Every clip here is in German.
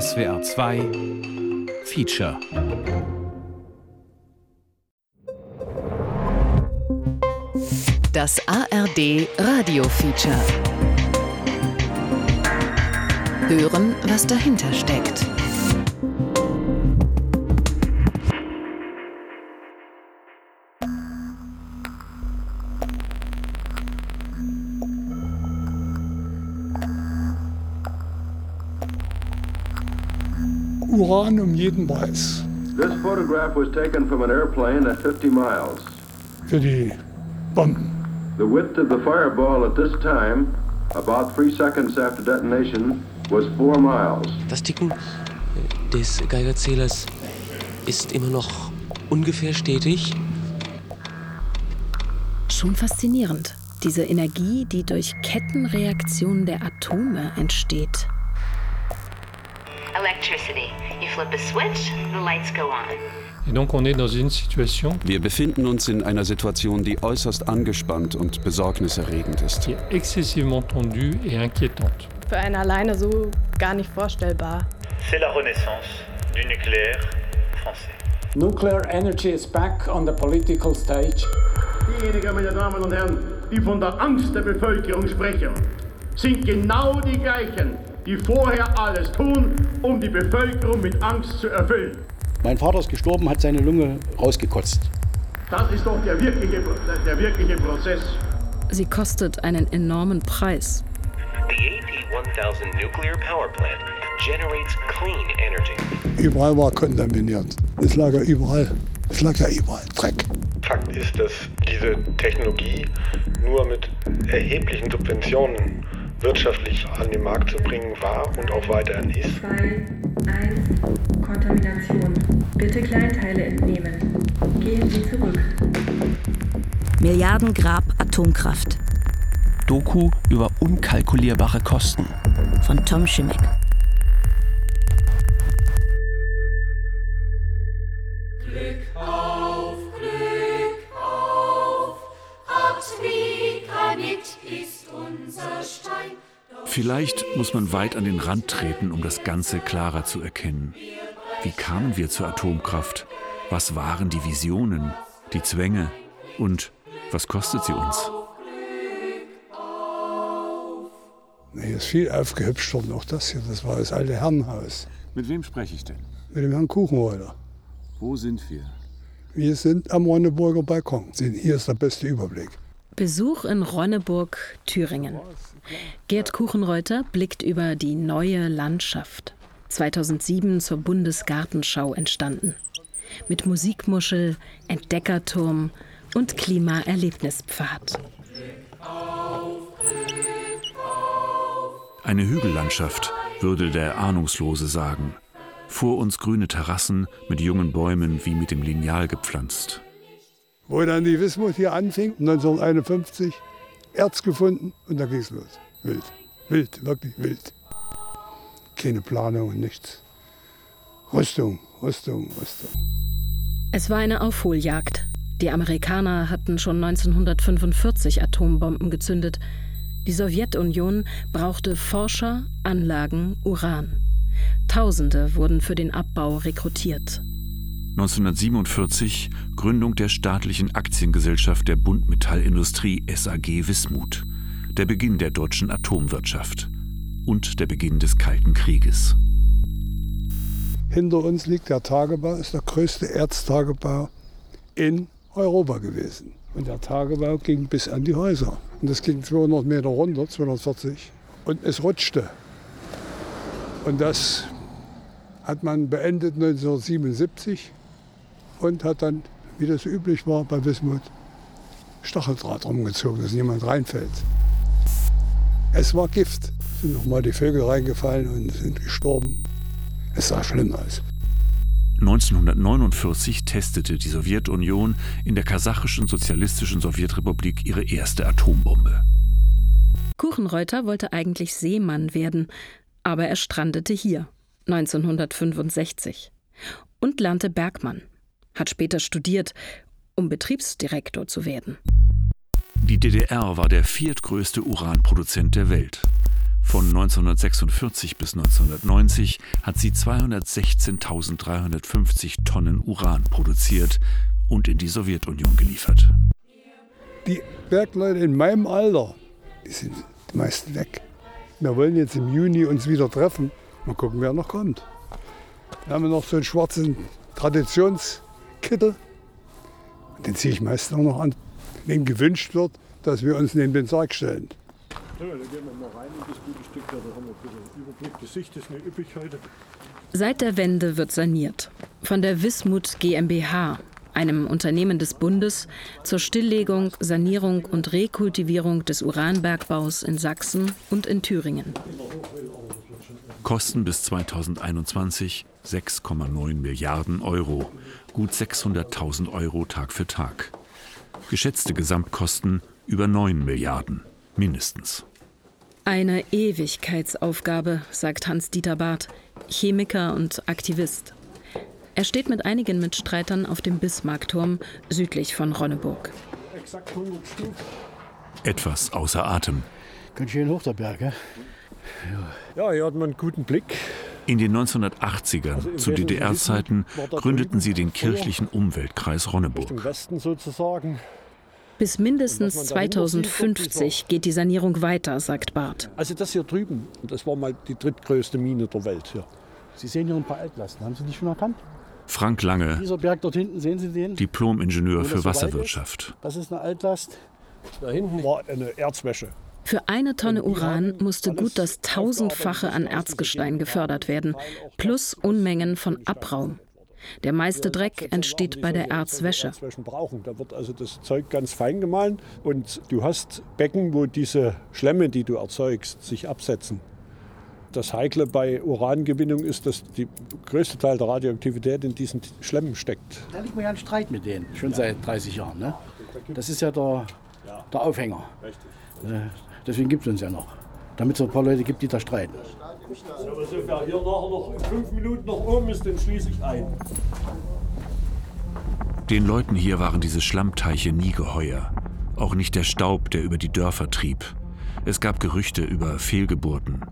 SWR 2 Feature Das ARD Radio Feature. Hören, was dahinter steckt. Uran um jeden Preis. This photograph was taken from an airplane at 50 miles. Für die Bomben. The width of the fireball at this time, about three seconds after detonation, was four miles. Das Ticken des Geigerzählers ist immer noch ungefähr stetig. Schon faszinierend. Diese Energie, die durch Kettenreaktionen der Atome entsteht. Wir befinden uns in einer Situation, die äußerst angespannt und besorgniserregend ist. qui est excessivement tendue et inquiétante. Für einen alleine so gar nicht vorstellbar. C'est la renaissance du nucléaire français. Nuclear energy is back on the political stage. Diejenigen, meine Damen und Herren, die von der Angst der Bevölkerung sprechen, sind genau die gleichen, die vorher alles tun, um die Bevölkerung mit Angst zu erfüllen. Mein Vater ist gestorben, hat seine Lunge rausgekotzt. Das ist doch der wirkliche, der wirkliche Prozess. Sie kostet einen enormen Preis. The AP1000 nuclear power plant generates clean energy. Überall war kontaminiert. Es lag ja überall. Es lag ja überall Dreck. Fakt ist, dass diese Technologie nur mit erheblichen Subventionen wirtschaftlich an den Markt zu bringen war und auch weiterhin ist. 2, 1, Kontamination. Bitte Kleinteile entnehmen. Gehen Sie zurück. Milliarden Grab Atomkraft. Doku über unkalkulierbare Kosten. Von Tom Schimmick. Vielleicht muss man weit an den Rand treten, um das Ganze klarer zu erkennen. Wie kamen wir zur Atomkraft? Was waren die Visionen, die Zwänge und was kostet sie uns? Hier ist viel aufgehübscht worden, auch das hier. Das war das alte Herrenhaus. Mit wem spreche ich denn? Mit dem Herrn Kuchenreuter. Wo sind wir? Wir sind am Ronneburger Balkon. Hier ist der beste Überblick. Besuch in Ronneburg, Thüringen. Gerd Kuchenreuter blickt über die neue Landschaft. 2007 zur Bundesgartenschau entstanden. Mit Musikmuschel, Entdeckerturm und Klimaerlebnispfad. Eine Hügellandschaft, würde der Ahnungslose sagen. Vor uns grüne Terrassen mit jungen Bäumen wie mit dem Lineal gepflanzt. Wo dann die Wismut hier anfing, 1951, Erz gefunden und da ging es los. Wild, wild, wirklich wild. Keine Planung nichts. Rüstung, Rüstung, Rüstung. Es war eine Aufholjagd. Die Amerikaner hatten schon 1945 Atombomben gezündet. Die Sowjetunion brauchte Forscher, Anlagen, Uran. Tausende wurden für den Abbau rekrutiert. 1947 Gründung der staatlichen Aktiengesellschaft der Buntmetallindustrie SAG Wismut. Der Beginn der deutschen Atomwirtschaft und der Beginn des Kalten Krieges. Hinter uns liegt der Tagebau, ist der größte Erztagebau in Europa gewesen. Und der Tagebau ging bis an die Häuser. Und das ging 200 Meter runter, 240. Und es rutschte. Und das hat man beendet 1977 und hat dann, wie das üblich war bei Wismut, Stacheldraht rumgezogen, dass niemand reinfällt. Es war Gift. Es sind nochmal die Vögel reingefallen und sind gestorben. Es sah schlimm aus. 1949 testete die Sowjetunion in der kasachischen sozialistischen Sowjetrepublik ihre erste Atombombe. Kuchenreuter wollte eigentlich Seemann werden, aber er strandete hier 1965 und lernte Bergmann, hat später studiert, um Betriebsdirektor zu werden. Die DDR war der viertgrößte Uranproduzent der Welt. Von 1946 bis 1990 hat sie 216.350 Tonnen Uran produziert und in die Sowjetunion geliefert. Die Bergleute in meinem Alter, die sind die meisten weg. Wir wollen jetzt im Juni uns wieder treffen. Mal gucken, wer noch kommt. Wir haben noch so einen schwarzen Traditionskittel. Den ziehe ich meistens auch noch an, wenn gewünscht wird, dass wir uns neben den Sarg stellen. Ja, dann gehen wir mal rein in das gute Stück, da haben wir ein bisschen Überblick. Die Sicht ist nicht üppig heute. Seit der Wende wird saniert. Von der Wismut GmbH, einem Unternehmen des Bundes, zur Stilllegung, Sanierung und Rekultivierung des Uranbergbaus in Sachsen und in Thüringen. Kosten bis 2021 6,9 Milliarden Euro, gut 600.000 Euro Tag für Tag. Geschätzte Gesamtkosten über 9 Milliarden, mindestens. Eine Ewigkeitsaufgabe, sagt Hans-Dieter Barth, Chemiker und Aktivist. Er steht mit einigen Mitstreitern auf dem Bismarckturm südlich von Ronneburg. Exakt 100 Stufen. Etwas außer Atem. Ganz schön hoch der Berg, ja? Ja, hier hat man einen guten Blick. In den 1980ern, zu DDR-Zeiten, gründeten sie den kirchlichen Umweltkreis Ronneburg. Bis mindestens 2050 geht die Sanierung weiter, sagt Barth. Also das hier drüben, das war mal die drittgrößte Mine der Welt hier. Sie sehen hier ein paar Altlasten. Haben Sie die schon erkannt? Frank Lange, Dieser Berg dort hinten, sehen Sie den? Diplom-Ingenieur für Wasserwirtschaft. Das ist eine Altlast. Da hinten war eine Erzwäsche. Für eine Tonne Uran musste gut das Tausendfache an Erzgestein gefördert werden, plus Unmengen von Abraum. Der meiste Dreck entsteht bei der Erzwäsche. Da wird also das Zeug ganz fein gemahlen und du hast Becken, wo diese Schlemme, die du erzeugst, sich absetzen. Das Heikle bei Urangewinnung ist, dass der größte Teil der Radioaktivität in diesen Schlemmen steckt. Da liegt mir ja ein Streit mit denen, schon seit 30 Jahren. Ne? Das ist ja der, der Aufhänger. Äh, Deswegen gibt es uns ja noch. Damit es ein paar Leute gibt, die da streiten. Also wer hier nachher noch in fünf Minuten noch oben ist, den schließe ich ein. Den Leuten hier waren diese Schlammteiche nie geheuer. Auch nicht der Staub, der über die Dörfer trieb. Es gab Gerüchte über Fehlgeburten.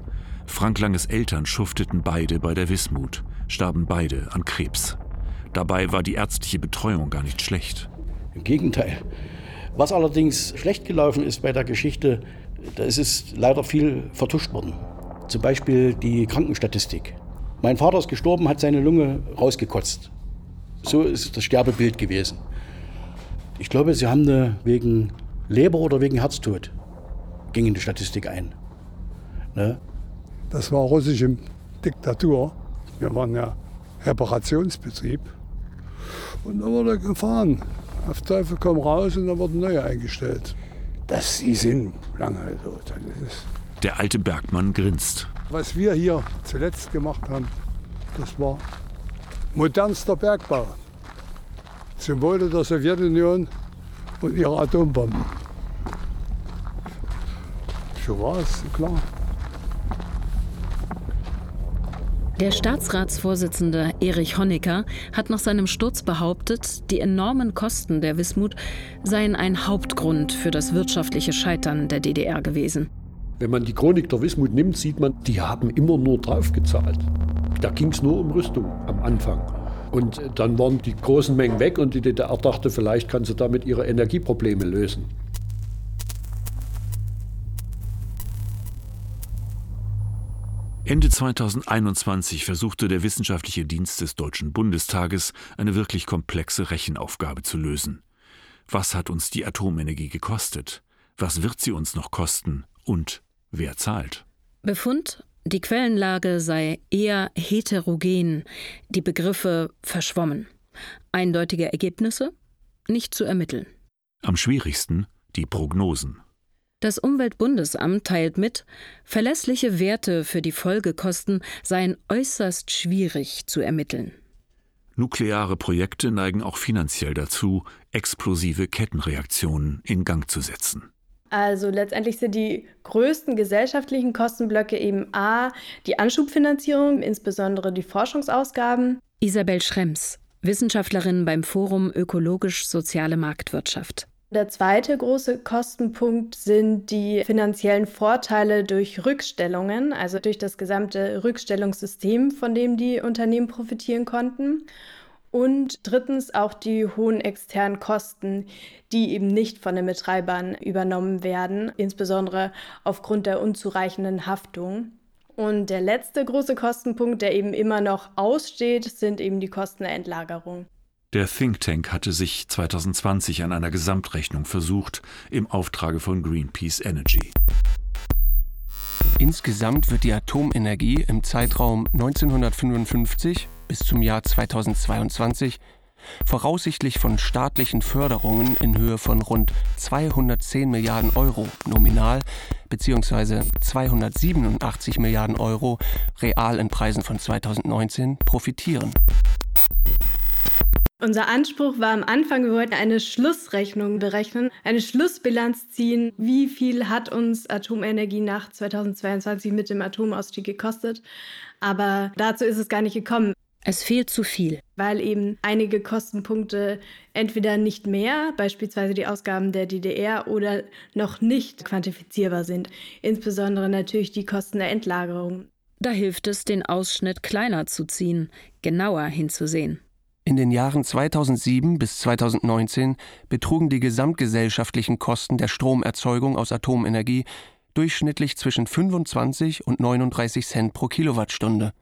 Frank Langes Eltern schufteten beide bei der Wismut, starben beide an Krebs. Dabei war die ärztliche Betreuung gar nicht schlecht. Im Gegenteil. Was allerdings schlecht gelaufen ist bei der Geschichte, da ist leider viel vertuscht worden. Zum Beispiel die Krankenstatistik. Mein Vater ist gestorben, hat seine Lunge rausgekotzt. So ist das Sterbebild gewesen. Ich glaube, sie haben eine wegen Leber oder wegen Herztod ging in die Statistik ein. Ne? Das war russische Diktatur. Wir waren ja Reparationsbetrieb. Und da wurde gefahren. Auf Teufel komm raus und da wurden neue eingestellt. Das, die sind lange so. Der alte Bergmann grinst. was wir hier zuletzt gemacht haben, das war modernster Bergbau. Zum Wohle der Sowjetunion und ihrer Atombomben. So war es, klar. Der Staatsratsvorsitzende Erich Honecker hat nach seinem Sturz behauptet, die enormen Kosten der Wismut seien ein Hauptgrund für das wirtschaftliche Scheitern der DDR gewesen. Wenn man die Chronik der Wismut nimmt, sieht man, die haben immer nur draufgezahlt. Da ging es nur um Rüstung am Anfang. Und dann waren die großen Mengen weg und die DDR dachte, vielleicht kann sie damit ihre Energieprobleme lösen. Ende 2021 versuchte der Wissenschaftliche Dienst des Deutschen Bundestages eine wirklich komplexe Rechenaufgabe zu lösen. Was hat uns die Atomenergie gekostet? Was wird sie uns noch kosten? Und wer zahlt? Befund, die Quellenlage sei eher heterogen, die Begriffe verschwommen. Eindeutige Ergebnisse nicht zu ermitteln. Am schwierigsten die Prognosen. Das Umweltbundesamt teilt mit, verlässliche Werte für die Folgekosten seien äußerst schwierig zu ermitteln. Nukleare Projekte neigen auch finanziell dazu, explosive Kettenreaktionen in Gang zu setzen. Also letztendlich sind die größten gesellschaftlichen Kostenblöcke eben A, die Anschubfinanzierung, insbesondere die Forschungsausgaben. Isabel Schrems, Wissenschaftlerin beim Forum Ökologisch-Soziale Marktwirtschaft. Der zweite große Kostenpunkt sind die finanziellen Vorteile durch Rückstellungen, also durch das gesamte Rückstellungssystem, von dem die Unternehmen profitieren konnten. Und drittens auch die hohen externen Kosten, die eben nicht von den Betreibern übernommen werden, insbesondere aufgrund der unzureichenden Haftung. Und der letzte große Kostenpunkt, der eben immer noch aussteht, sind eben die Kosten der Endlagerung. Der Think Tank hatte sich 2020 an einer Gesamtrechnung versucht, im Auftrage von Greenpeace Energy. Insgesamt wird die Atomenergie im Zeitraum 1955 bis zum Jahr 2022 voraussichtlich von staatlichen Förderungen in Höhe von rund 210 Milliarden Euro nominal bzw. 287 Milliarden Euro real in Preisen von 2019 profitieren. Unser Anspruch war am Anfang, wir wollten eine Schlussrechnung berechnen, eine Schlussbilanz ziehen, wie viel hat uns Atomenergie nach 2022 mit dem Atomausstieg gekostet. Aber dazu ist es gar nicht gekommen. Es fehlt zu viel. Weil eben einige Kostenpunkte entweder nicht mehr, beispielsweise die Ausgaben der DDR, oder noch nicht quantifizierbar sind. Insbesondere natürlich die Kosten der Endlagerung. Da hilft es, den Ausschnitt kleiner zu ziehen, genauer hinzusehen. In den Jahren 2007 bis 2019 betrugen die gesamtgesellschaftlichen Kosten der Stromerzeugung aus Atomenergie durchschnittlich zwischen 25 und 39 Cent pro Kilowattstunde.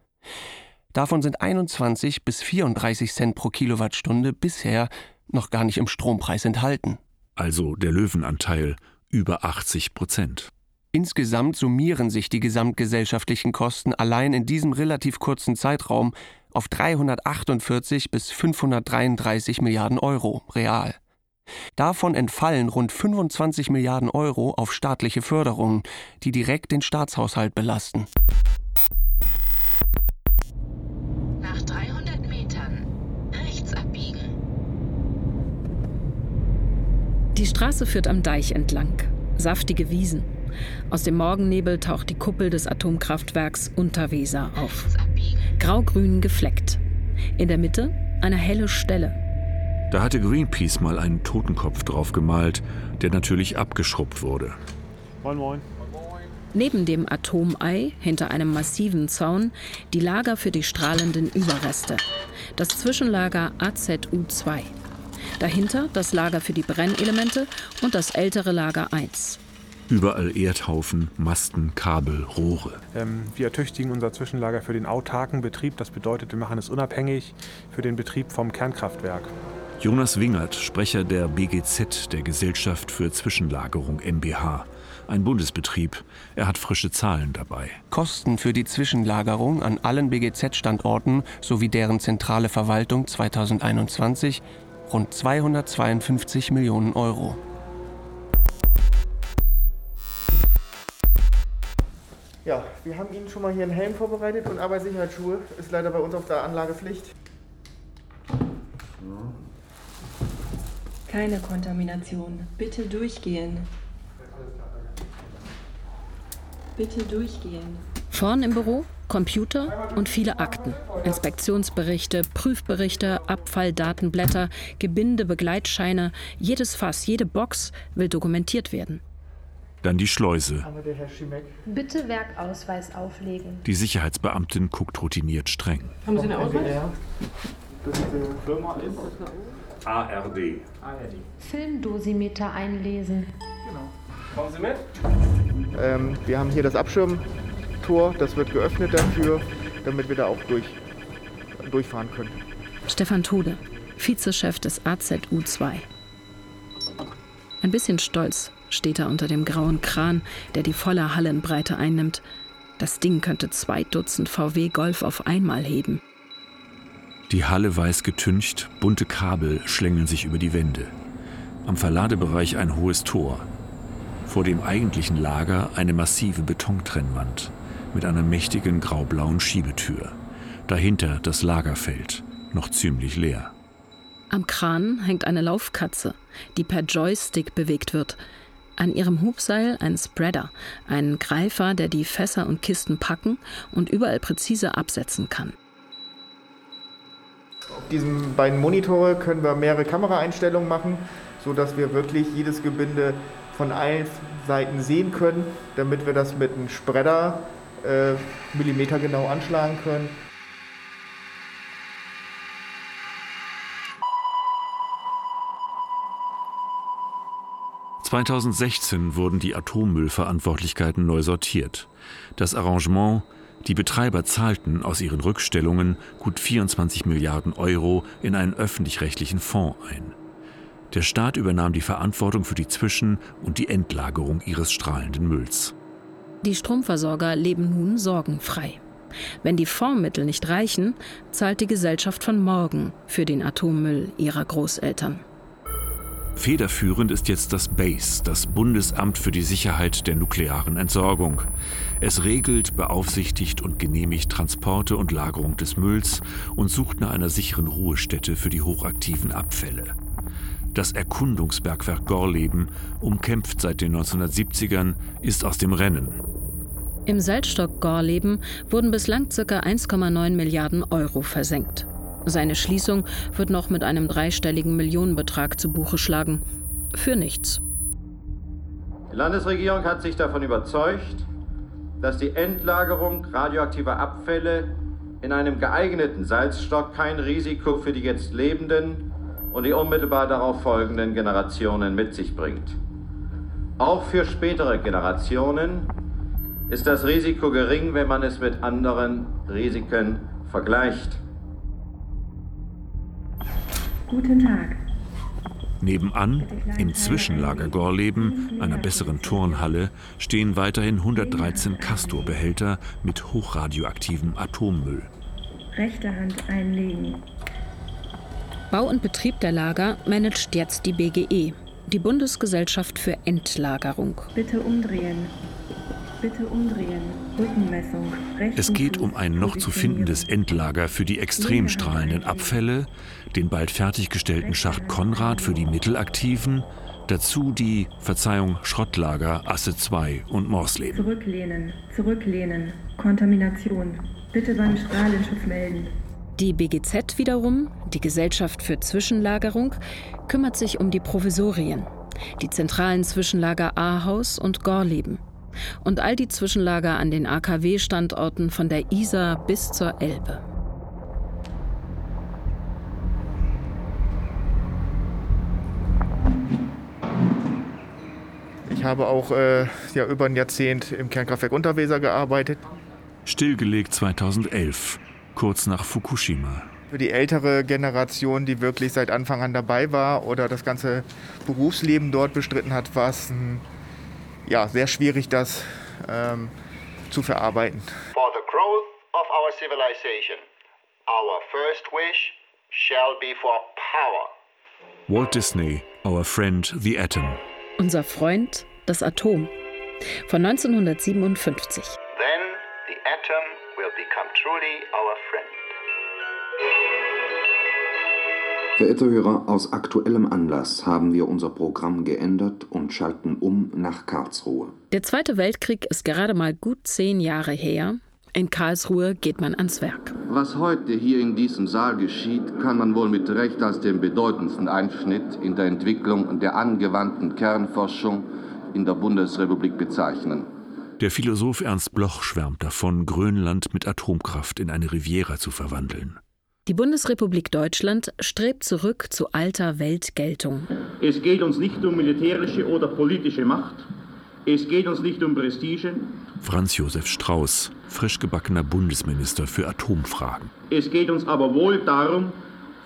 Davon sind 21 bis 34 Cent pro Kilowattstunde bisher noch gar nicht im Strompreis enthalten. Also der Löwenanteil über 80 Prozent. Insgesamt summieren sich die gesamtgesellschaftlichen Kosten allein in diesem relativ kurzen Zeitraum auf 348 bis 533 Milliarden Euro real. Davon entfallen rund 25 Milliarden Euro auf staatliche Förderungen, die direkt den Staatshaushalt belasten. Nach 300 Metern rechts abbiegen. Die Straße führt am Deich entlang. Saftige Wiesen. Aus dem Morgennebel taucht die Kuppel des Atomkraftwerks Unterweser auf. Graugrün gefleckt. In der Mitte eine helle Stelle. Da hatte Greenpeace mal einen Totenkopf drauf gemalt, der natürlich abgeschrubbt wurde. Moin, moin. Neben dem Atomei, hinter einem massiven Zaun, die Lager für die strahlenden Überreste. Das Zwischenlager AZU2. Dahinter das Lager für die Brennelemente und das ältere Lager 1. Überall Erdhaufen, Masten, Kabel, Rohre. Ähm, wir ertüchtigen unser Zwischenlager für den autarken Betrieb. Das bedeutet, wir machen es unabhängig für den Betrieb vom Kernkraftwerk. Jonas Wingert, Sprecher der BGZ, der Gesellschaft für Zwischenlagerung MBH. Ein Bundesbetrieb. Er hat frische Zahlen dabei. Kosten für die Zwischenlagerung an allen BGZ-Standorten sowie deren zentrale Verwaltung 2021 rund 252 Millionen Euro. Ja, wir haben Ihnen schon mal hier einen Helm vorbereitet und Arbeitssicherheitsschuhe. Ist leider bei uns auf der Anlage Pflicht. Keine Kontamination. Bitte durchgehen. Bitte durchgehen. Vorn im Büro Computer und viele Akten. Inspektionsberichte, Prüfberichte, Abfalldatenblätter, Gebinde, Begleitscheine. Jedes Fass, jede Box will dokumentiert werden. Dann die Schleuse. Bitte Werkausweis auflegen. Die Sicherheitsbeamtin guckt routiniert streng. Haben Sie eine Ausweis? Das ist die Firma ist. ARD. ARD. Filmdosimeter einlesen. Genau. Kommen Sie mit? Ähm, wir haben hier das Abschirmtor, das wird geöffnet dafür, damit wir da auch durch, durchfahren können. Stefan Tode, Vizechef des AZU2. Ein bisschen stolz steht er unter dem grauen Kran, der die volle Hallenbreite einnimmt. Das Ding könnte zwei Dutzend VW Golf auf einmal heben. Die Halle weiß getüncht, bunte Kabel schlängeln sich über die Wände. Am Verladebereich ein hohes Tor. Vor dem eigentlichen Lager eine massive Betontrennwand mit einer mächtigen graublauen Schiebetür. Dahinter das Lagerfeld, noch ziemlich leer. Am Kran hängt eine Laufkatze, die per Joystick bewegt wird. An ihrem Hubseil ein Spreader, ein Greifer, der die Fässer und Kisten packen und überall präzise absetzen kann. Auf diesen beiden Monitore können wir mehrere Kameraeinstellungen machen. sodass wir wirklich jedes Gebinde von allen Seiten sehen können, damit wir das mit einem Spreader äh, millimetergenau anschlagen können. ...2016 wurden die Atommüllverantwortlichkeiten neu sortiert. Das Arrangement, die Betreiber zahlten aus ihren Rückstellungen gut 24 Milliarden Euro in einen öffentlich-rechtlichen Fonds ein. Der Staat übernahm die Verantwortung für die Zwischen- und die Endlagerung ihres strahlenden Mülls. Die Stromversorger leben nun sorgenfrei. Wenn die Fondsmittel nicht reichen, zahlt die Gesellschaft von morgen für den Atommüll ihrer Großeltern. Federführend ist jetzt das BASE, das Bundesamt für die Sicherheit der nuklearen Entsorgung. Es regelt, beaufsichtigt und genehmigt Transporte und Lagerung des Mülls und sucht nach einer sicheren Ruhestätte für die hochaktiven Abfälle. Das Erkundungsbergwerk Gorleben, umkämpft seit den 1970ern, ist aus dem Rennen. Im Salzstock Gorleben wurden bislang ca. 1,9 Milliarden Euro versenkt. Seine Schließung wird noch mit einem dreistelligen Millionenbetrag zu Buche schlagen. Für nichts. Die Landesregierung hat sich davon überzeugt, dass die Endlagerung radioaktiver Abfälle in einem geeigneten Salzstock kein Risiko für die jetzt lebenden und die unmittelbar darauf folgenden Generationen mit sich bringt. Auch für spätere Generationen ist das Risiko gering, wenn man es mit anderen Risiken vergleicht. Guten Tag. Nebenan, im Zwischenlager Gorleben, einer besseren Turnhalle, stehen weiterhin 113 Castor-Behälter mit hochradioaktivem Atommüll. Rechte Hand einlegen. Bau und Betrieb der Lager managt jetzt die BGE, die Bundesgesellschaft für Endlagerung. Bitte umdrehen. Bitte umdrehen. Rückenmessung. Es geht um ein noch zu findendes Endlager für die extrem strahlenden Abfälle, den bald fertiggestellten Schacht Konrad für die mittelaktiven, dazu die, Verzeihung, Schrottlager Asse 2 und Morsleben. Zurücklehnen. Zurücklehnen. Kontamination. Bitte beim Strahlenschutz melden. Die BGZ wiederum, die Gesellschaft für Zwischenlagerung, kümmert sich um die Provisorien, die zentralen Zwischenlager Ahaus und Gorleben und all die Zwischenlager an den AKW-Standorten von der Isar bis zur Elbe. Ich habe auch äh, ja, über ein Jahrzehnt im Kernkraftwerk Unterweser gearbeitet. Stillgelegt 2011, kurz nach Fukushima. Für die ältere Generation, die wirklich seit Anfang an dabei war oder das ganze Berufsleben dort bestritten hat, war es ein, ja, sehr schwierig, das ähm, zu verarbeiten. For the growth of our civilization, our first wish shall be for power. Walt Disney, Our Friend the Atom. Unser Freund, das Atom. Von 1957. Then the atom will become truly Verehrte Hörer, aus aktuellem Anlass haben wir unser Programm geändert und schalten um nach Karlsruhe. Der Zweite Weltkrieg ist gerade mal gut zehn Jahre her. In Karlsruhe geht man ans Werk. Was heute hier in diesem Saal geschieht, kann man wohl mit Recht als den bedeutendsten Einschnitt in der Entwicklung der angewandten Kernforschung in der Bundesrepublik bezeichnen. Der Philosoph Ernst Bloch schwärmt davon, Grönland mit Atomkraft in eine Riviera zu verwandeln. Die Bundesrepublik Deutschland strebt zurück zu alter Weltgeltung. Es geht uns nicht um militärische oder politische Macht. Es geht uns nicht um Prestige. Franz Josef Strauß, frisch gebackener Bundesminister für Atomfragen. Es geht uns aber wohl darum,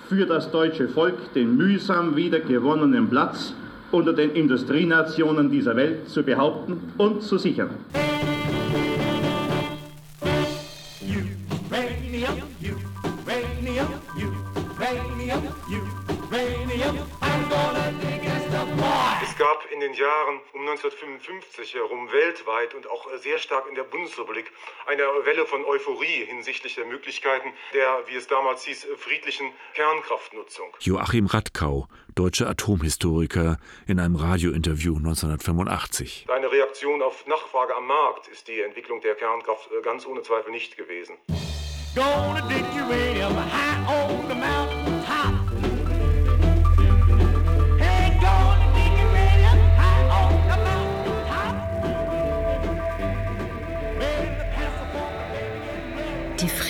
für das deutsche Volk den mühsam wiedergewonnenen Platz unter den Industrienationen dieser Welt zu behaupten und zu sichern. Gab in den Jahren um 1955 herum weltweit und auch sehr stark in der Bundesrepublik eine Welle von Euphorie hinsichtlich der Möglichkeiten der, wie es damals hieß, friedlichen Kernkraftnutzung. Joachim Radkau, deutscher Atomhistoriker, in einem Radiointerview 1985. Eine Reaktion auf Nachfrage am Markt ist die Entwicklung der Kernkraft ganz ohne Zweifel nicht gewesen. Gonna dig uranium high on the mountain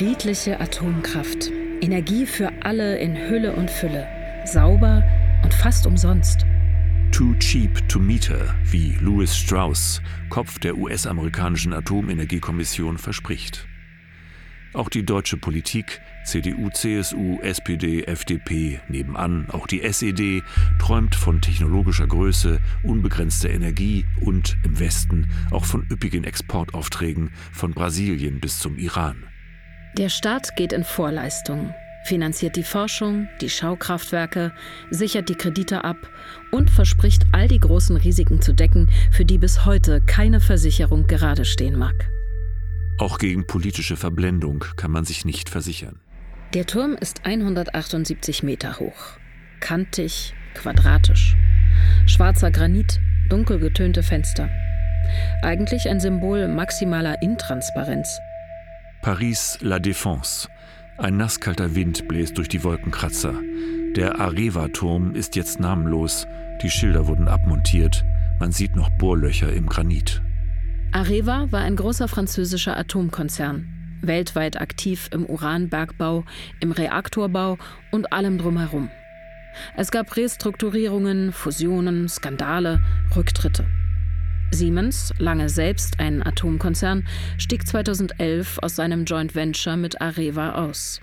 friedliche Atomkraft. Energie für alle in Hülle und Fülle. Sauber und fast umsonst. Too cheap to meter, wie Louis Strauss, Kopf der US-amerikanischen Atomenergiekommission, verspricht. Auch die deutsche Politik, CDU, CSU, SPD, FDP, nebenan auch die SED, träumt von technologischer Größe, unbegrenzter Energie und im Westen auch von üppigen Exportaufträgen von Brasilien bis zum Iran. Der Staat geht in Vorleistung, finanziert die Forschung, die Schaukraftwerke, sichert die Kredite ab und verspricht all die großen Risiken zu decken, für die bis heute keine Versicherung gerade stehen mag. Auch gegen politische Verblendung kann man sich nicht versichern. Der Turm ist 178 Meter hoch, kantig, quadratisch. Schwarzer Granit, dunkel getönte Fenster. Eigentlich ein Symbol maximaler Intransparenz. Paris La Défense. Ein nasskalter Wind bläst durch die Wolkenkratzer. Der Areva-Turm ist jetzt namenlos. Die Schilder wurden abmontiert. Man sieht noch Bohrlöcher im Granit. Areva war ein großer französischer Atomkonzern, weltweit aktiv im Uranbergbau, im Reaktorbau und allem drumherum. Es gab Restrukturierungen, Fusionen, Skandale, Rücktritte. Siemens, lange selbst ein Atomkonzern, stieg 2011 aus seinem Joint Venture mit Areva aus.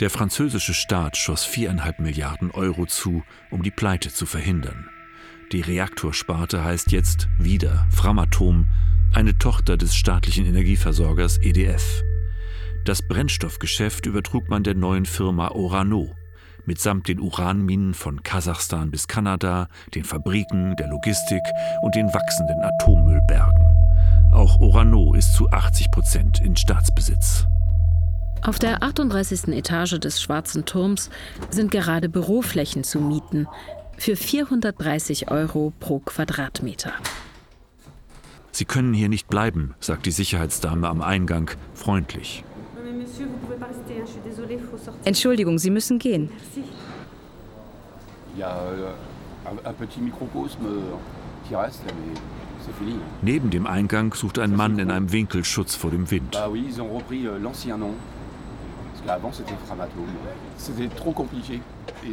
Der französische Staat schoss viereinhalb Milliarden Euro zu, um die Pleite zu verhindern. Die Reaktorsparte heißt jetzt wieder Framatom, eine Tochter des staatlichen Energieversorgers EDF. Das Brennstoffgeschäft übertrug man der neuen Firma Orano, mitsamt den Uranminen von Kasachstan bis Kanada, den Fabriken, der Logistik und den wachsenden Atommüllbergen. Auch Orano ist zu 80 Prozent in Staatsbesitz. Auf der 38. Etage des Schwarzen Turms sind gerade Büroflächen zu mieten für 430 Euro pro Quadratmeter. Sie können hier nicht bleiben, sagt die Sicherheitsdame am Eingang freundlich. Entschuldigung, Sie müssen gehen. Neben dem Eingang sucht ein Mann in einem Winkel Schutz vor dem Wind.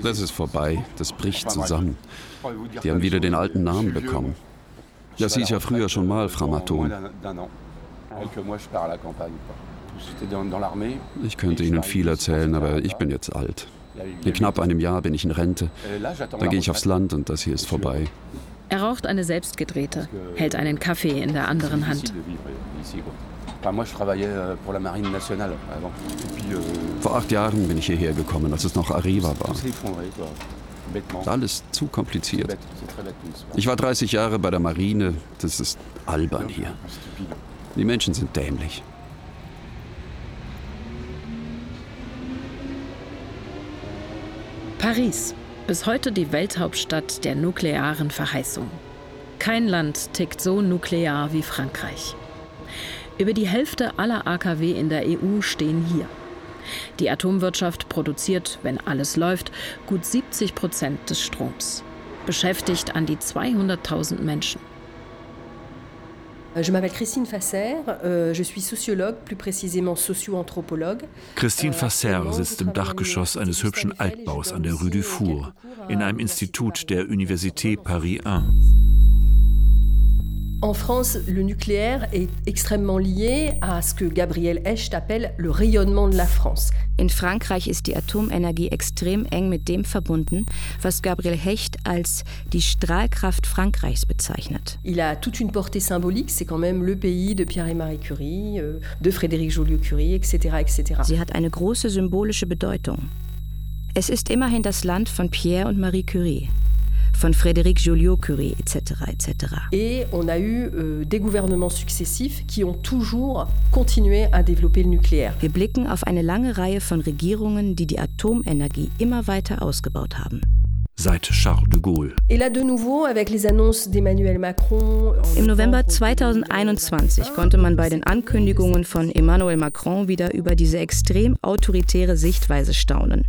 Das ist vorbei, das bricht zusammen. Die haben wieder den alten Namen bekommen. Das hieß ja früher schon mal Framaton. Ich könnte Ihnen viel erzählen, aber ich bin jetzt alt. In knapp einem Jahr bin ich in Rente. Dann gehe ich aufs Land und das hier ist vorbei. Er raucht eine selbstgedrehte, hält einen Kaffee in der anderen Hand. Vor acht Jahren bin ich hierher gekommen, als es noch Arriva war. Alles zu kompliziert. Ich war 30 Jahre bei der Marine. Das ist albern hier. Die Menschen sind dämlich. Paris, bis heute die Welthauptstadt der nuklearen Verheißung. Kein Land tickt so nuklear wie Frankreich. Über die Hälfte aller AKW in der EU stehen hier. Die Atomwirtschaft produziert, wenn alles läuft, gut 70 Prozent des Stroms. Beschäftigt an die 200.000 Menschen. Je m'appelle Christine Fasser, euh, je suis sociologue, plus précisément socio-anthropologue. Christine Fasser sitzt im Dachgeschoss eines hübschen Altbaus an der Rue du Four, in einem Institut der Université Paris I. En France, le nucléaire est extrêmement lié à ce que Gabriel Hecht appelle le rayonnement de la France. In Frankreich ist die Atomenergie extrem eng mit dem verbunden, was Gabriel Hecht als die Strahlkraft Frankreichs bezeichnet. Il a toute une portée symbolique, c'est quand même le pays de Pierre et Marie Curie, euh, de Frédéric Joliot-Curie, etc., etc. Sie hat eine große symbolische Bedeutung. Es ist immerhin das Land von Pierre und Marie Curie von Frédéric Joliot-Curie, etc., etc. Et on a eu euh, des gouvernements successifs qui ont toujours continué à développer le nucléaire. Wir blicken auf eine lange Reihe von Regierungen, die die Atomenergie immer weiter ausgebaut haben. Seit Charles de Gaulle. Et là de nouveau avec les annonces d'Emmanuel Macron. Im November 2021 konnte man bei den Ankündigungen von Emmanuel Macron wieder über diese extrem autoritäre Sichtweise staunen.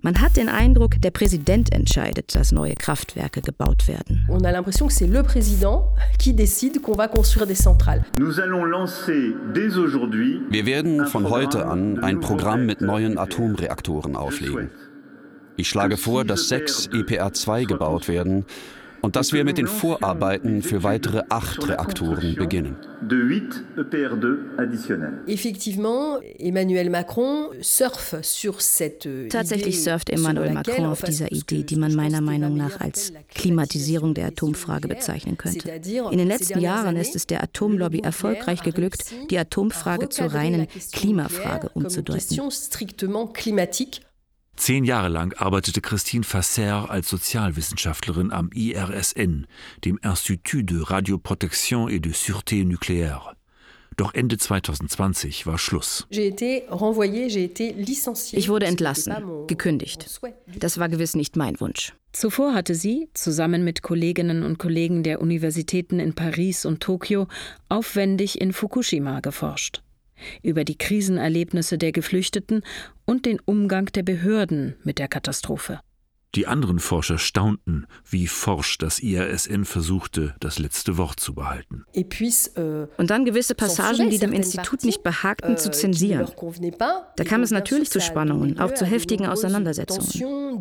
Man hat den Eindruck, der Präsident entscheidet, dass neue Kraftwerke gebaut werden. On a l'impression que c'est le président qui décide qu'on va construire des centrales. Nous allons lancer dès aujourd'hui Wir werden von heute an ein Programm mit neuen Atomreaktoren auflegen. Ich schlage vor, dass sechs EPR2 gebaut werden und dass wir mit den Vorarbeiten für weitere acht Reaktoren beginnen. Cette Tatsächlich surft Emmanuel Macron auf dieser Idee, die man meiner Meinung nach als Klimatisierung der Atomfrage bezeichnen könnte. In den letzten Jahren ist es der Atomlobby erfolgreich geglückt, die Atomfrage zur reinen Klimafrage umzudeuten. Zehn Jahre lang arbeitete Christine Fasser als Sozialwissenschaftlerin am IRSN, dem Institut de Radioprotection et de Sûreté Nucléaire. Doch Ende 2020 war Schluss. Ich wurde entlassen, gekündigt. Das war gewiss nicht mein Wunsch. Zuvor hatte sie, zusammen mit Kolleginnen und Kollegen der Universitäten in Paris und Tokio, aufwendig in Fukushima geforscht über die Krisenerlebnisse der Geflüchteten und den Umgang der Behörden mit der Katastrophe. Die anderen Forscher staunten, wie forsch das IRSN versuchte, das letzte Wort zu behalten. Und dann gewisse Passagen, die dem Institut nicht behagten, zu zensieren. Da kam es natürlich zu Spannungen, auch zu heftigen Auseinandersetzungen.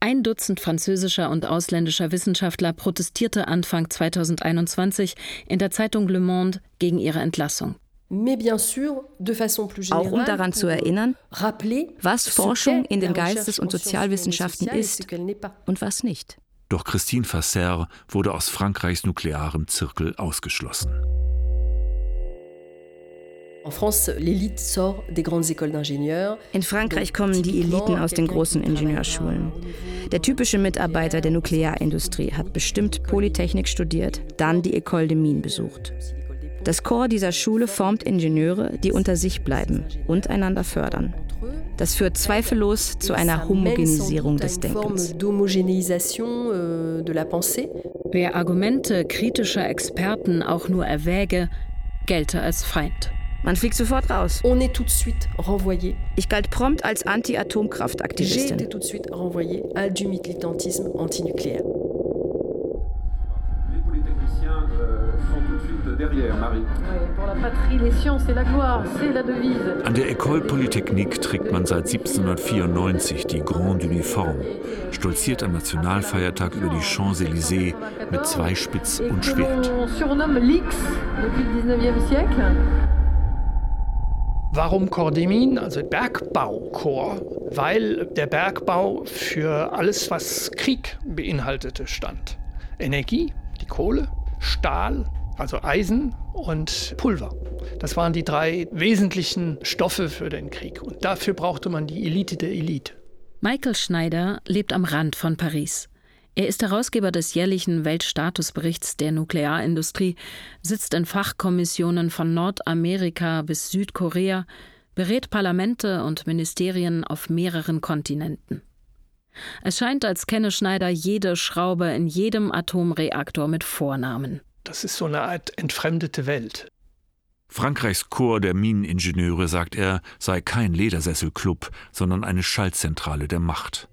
Ein Dutzend französischer und ausländischer Wissenschaftler protestierte Anfang 2021 in der Zeitung Le Monde gegen ihre Entlassung. Auch um daran zu erinnern, was Forschung in den Geistes- und Sozialwissenschaften ist und was nicht. Doch Christine Fasser wurde aus Frankreichs nuklearem Zirkel ausgeschlossen. In Frankreich kommen die Eliten aus den großen Ingenieurschulen. Der typische Mitarbeiter der Nuklearindustrie hat bestimmt Polytechnik studiert, dann die École de Mines besucht. Das Corps dieser Schule formt Ingenieure, die unter sich bleiben und einander fördern. Das führt zweifellos zu einer Homogenisierung des Denkens. Euh, Wer Argumente kritischer Experten auch nur erwäge, gelte als Feind. Man fliegt sofort raus. On est tout de suite renvoyé. Ich galt prompt als Anti-Atomkraftaktivistin. J'ai été tout de suite renvoyé à du militantisme antinucléaire. Euh. An der École Polytechnique trägt man seit 1794 die Grande Uniforme, stolziert am Nationalfeiertag über die Champs-Élysées mit Zweispitz und Schwert. Warum Mines, also Bergbaukorps? Weil der Bergbau für alles, was Krieg beinhaltete, stand. Energie, die Kohle, Stahl, also Eisen und Pulver. Das waren die drei wesentlichen Stoffe für den Krieg. Und dafür brauchte man die Elite der Elite. Michael Schneider lebt am Rand von Paris. Er ist Herausgeber des jährlichen Weltstatusberichts der Nuklearindustrie, sitzt in Fachkommissionen von Nordamerika bis Südkorea, berät Parlamente und Ministerien auf mehreren Kontinenten. Es scheint, als kenne Schneider jede Schraube in jedem Atomreaktor mit Vornamen. Das ist so eine Art entfremdete Welt. Frankreichs Korps der Mineningenieure, sagt er, sei kein Ledersesselclub, sondern eine Schaltzentrale der Macht.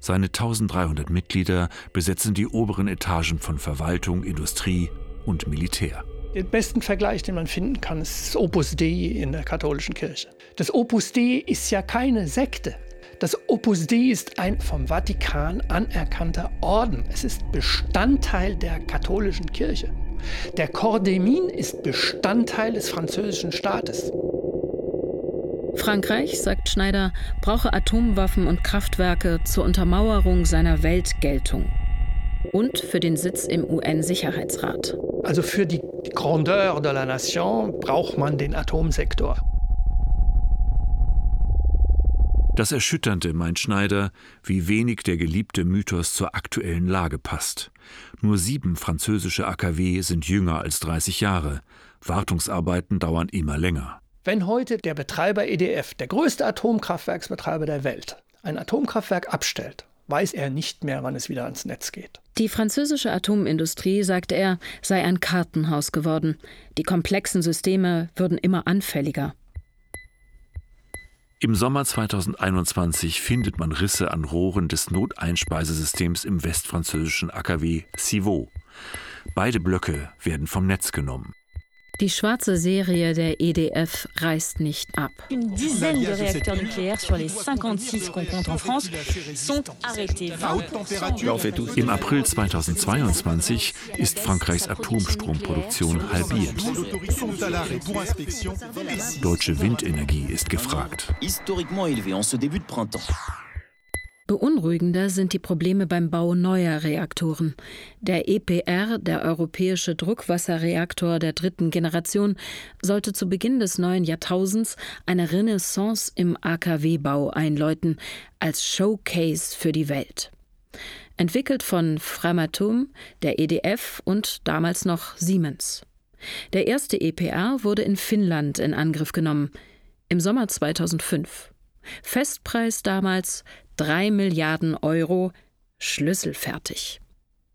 Seine 1300 Mitglieder besetzen die oberen Etagen von Verwaltung, Industrie und Militär. Den besten Vergleich, den man finden kann, ist das Opus Dei in der katholischen Kirche. Das Opus Dei ist ja keine Sekte. Das Opus Dei ist ein vom Vatikan anerkannter Orden. Es ist Bestandteil der katholischen Kirche. Der Corps des Mines ist Bestandteil des französischen Staates. Frankreich, sagt Schneider, brauche Atomwaffen und Kraftwerke zur Untermauerung seiner Weltgeltung und für den Sitz im UN-Sicherheitsrat. Also für die Grandeur de la Nation braucht man den Atomsektor. Das Erschütternde, meint Schneider, wie wenig der geliebte Mythos zur aktuellen Lage passt. Nur sieben französische AKW sind jünger als 30 Jahre. Wartungsarbeiten dauern immer länger. Wenn heute der Betreiber EDF, der größte Atomkraftwerksbetreiber der Welt, ein Atomkraftwerk abstellt, weiß er nicht mehr, wann es wieder ans Netz geht. Die französische Atomindustrie, sagt er, sei ein Kartenhaus geworden. Die komplexen Systeme würden immer anfälliger. Im Sommer 2021 findet man Risse an Rohren des Noteinspeisesystems im westfranzösischen AKW Civaux. Beide Blöcke werden vom Netz genommen. Die schwarze Serie der EDF reißt nicht ab. Une dizaine de réacteurs nucléaires sur les 56 qu'on compte en France sont arrêtés. Im April 2022 ist Frankreichs Atomstromproduktion halbiert. Deutsche Windenergie ist gefragt. Historiquement élevé en ce début de printemps. Beunruhigender sind die Probleme beim Bau neuer Reaktoren. Der EPR, der europäische Druckwasserreaktor der dritten Generation, sollte zu Beginn des neuen Jahrtausends eine Renaissance im AKW-Bau einläuten, als Showcase für die Welt. Entwickelt von Framatome, der EDF und damals noch Siemens. Der erste EPR wurde in Finnland in Angriff genommen, im Sommer 2005. Festpreis damals 3 Milliarden Euro, schlüsselfertig.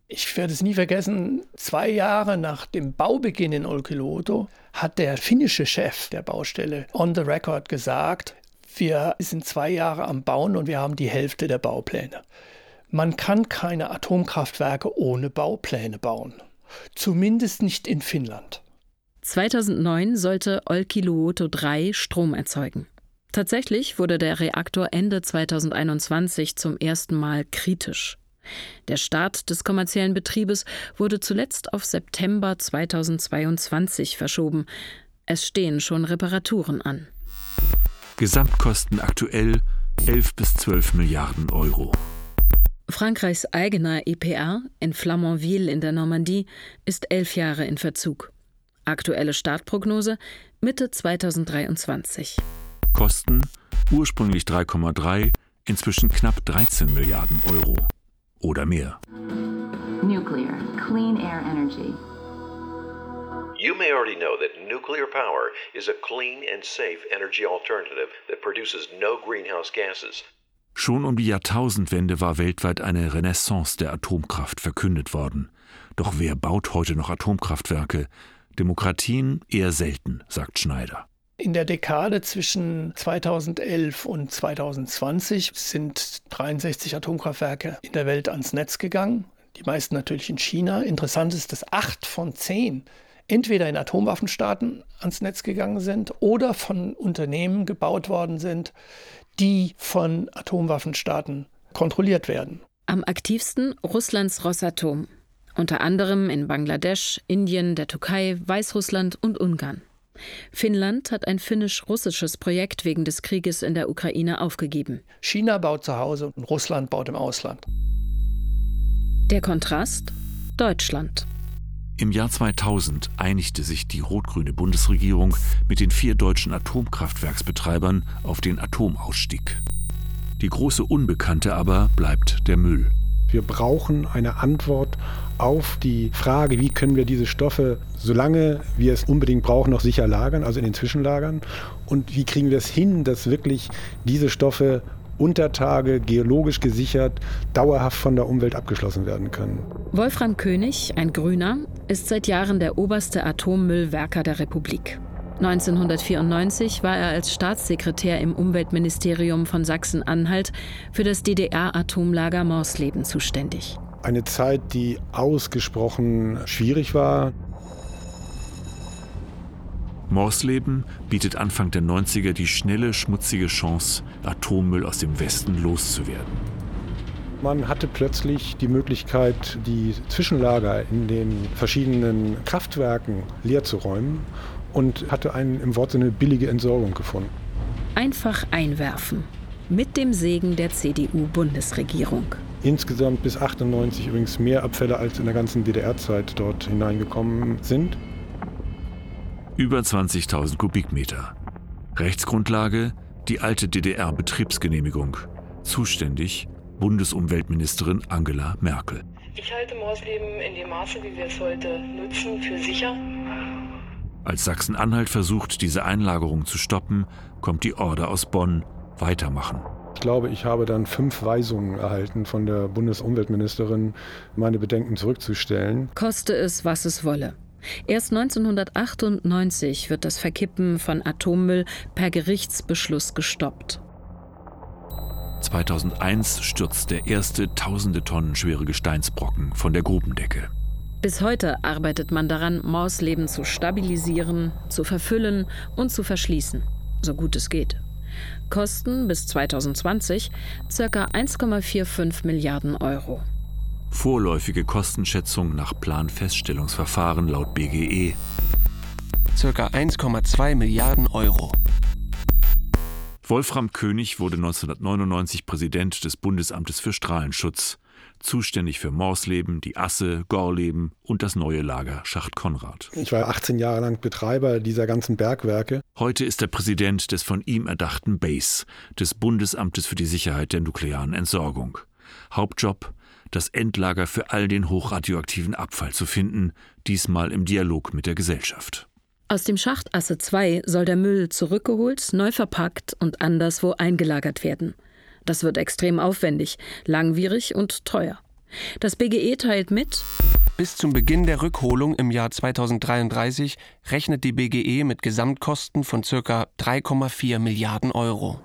Ich werde es nie vergessen, zwei Jahre nach dem Baubeginn in Olkiluoto hat der finnische Chef der Baustelle on the record gesagt, wir sind zwei Jahre am Bauen und wir haben die Hälfte der Baupläne. Man kann keine Atomkraftwerke ohne Baupläne bauen. Zumindest nicht in Finnland. 2009 sollte Olkiluoto 3 Strom erzeugen. Tatsächlich wurde der Reaktor Ende 2021 zum ersten Mal kritisch. Der Start des kommerziellen Betriebes wurde zuletzt auf September 2022 verschoben. Es stehen schon Reparaturen an. Gesamtkosten aktuell 11 bis 12 Milliarden Euro. Frankreichs eigener EPR in Flamanville in der Normandie ist elf Jahre in Verzug. Aktuelle Startprognose Mitte 2023. Kosten ursprünglich 3,3, inzwischen knapp 13 Milliarden Euro. Oder mehr. Nuclear, clean air energy. You may already know that nuclear power is a clean and safe energy alternative that produces no greenhouse gases. Schon um die Jahrtausendwende war weltweit eine Renaissance der Atomkraft verkündet worden. Doch wer baut heute noch Atomkraftwerke? Demokratien eher selten, sagt Schneider. In der Dekade zwischen 2011 und 2020 sind 63 Atomkraftwerke in der Welt ans Netz gegangen. Die meisten natürlich in China. Interessant ist, dass acht von zehn entweder in Atomwaffenstaaten ans Netz gegangen sind oder von Unternehmen gebaut worden sind, die von Atomwaffenstaaten kontrolliert werden. Am aktivsten Russlands Rosatom, unter anderem in Bangladesch, Indien, der Türkei, Weißrussland und Ungarn. Finnland hat ein finnisch-russisches Projekt wegen des Krieges in der Ukraine aufgegeben. China baut zu Hause und Russland baut im Ausland. Der Kontrast? Deutschland. Im Jahr 2000 einigte sich die rot-grüne Bundesregierung mit den vier deutschen Atomkraftwerksbetreibern auf den Atomausstieg. Die große Unbekannte aber bleibt der Müll. Wir brauchen eine Antwort auf die Frage, wie können wir diese Stoffe, solange wir es unbedingt brauchen, noch sicher lagern, also in den Zwischenlagern. Und wie kriegen wir es hin, dass wirklich diese Stoffe unter Tage geologisch gesichert dauerhaft von der Umwelt abgeschlossen werden können. Wolfram König, ein Grüner, ist seit Jahren der oberste Atommüllwerker der Republik. 1994 war er als Staatssekretär im Umweltministerium von Sachsen-Anhalt für das DDR-Atomlager Morsleben zuständig. Eine Zeit, die ausgesprochen schwierig war. Morsleben bietet Anfang der 90er die schnelle, schmutzige Chance, Atommüll aus dem Westen loszuwerden. Man hatte plötzlich die Möglichkeit, die Zwischenlager in den verschiedenen Kraftwerken leer zu räumen und hatte eine im Wortsinne billige Entsorgung gefunden. Einfach einwerfen. Mit dem Segen der CDU-Bundesregierung. Insgesamt bis 98 übrigens mehr Abfälle als in der ganzen DDR-Zeit dort hineingekommen sind. Über 20.000 Kubikmeter. Rechtsgrundlage die alte DDR-Betriebsgenehmigung. Zuständig Bundesumweltministerin Angela Merkel. Ich halte Morsleben in dem Maße, wie wir es heute nutzen, für sicher. Als Sachsen-Anhalt versucht, diese Einlagerung zu stoppen, kommt die Order aus Bonn weitermachen. Ich glaube, ich habe dann fünf Weisungen erhalten von der Bundesumweltministerin, meine Bedenken zurückzustellen. Koste es, was es wolle. Erst 1998 wird das Verkippen von Atommüll per Gerichtsbeschluss gestoppt. 2001 stürzt der erste tausende Tonnen schwere Gesteinsbrocken von der Grubendecke. Bis heute arbeitet man daran, Mausleben zu stabilisieren, zu verfüllen und zu verschließen, so gut es geht. Kosten bis 2020 ca. 1,45 Milliarden Euro. Vorläufige Kostenschätzung nach Planfeststellungsverfahren laut BGE. Circa 1,2 Milliarden Euro. Wolfram König wurde 1999 Präsident des Bundesamtes für Strahlenschutz, zuständig für Morsleben, die Asse, Gorleben und das neue Lager Schacht Konrad. Ich war 18 Jahre lang Betreiber dieser ganzen Bergwerke. Heute ist er Präsident des von ihm erdachten BASE, des Bundesamtes für die Sicherheit der nuklearen Entsorgung. Hauptjob das Endlager für all den hochradioaktiven Abfall zu finden, diesmal im Dialog mit der Gesellschaft. Aus dem Schacht Asse 2 soll der Müll zurückgeholt, neu verpackt und anderswo eingelagert werden. Das wird extrem aufwendig, langwierig und teuer. Das BGE teilt mit, bis zum Beginn der Rückholung im Jahr 2033 rechnet die BGE mit Gesamtkosten von ca. 3,4 Milliarden Euro.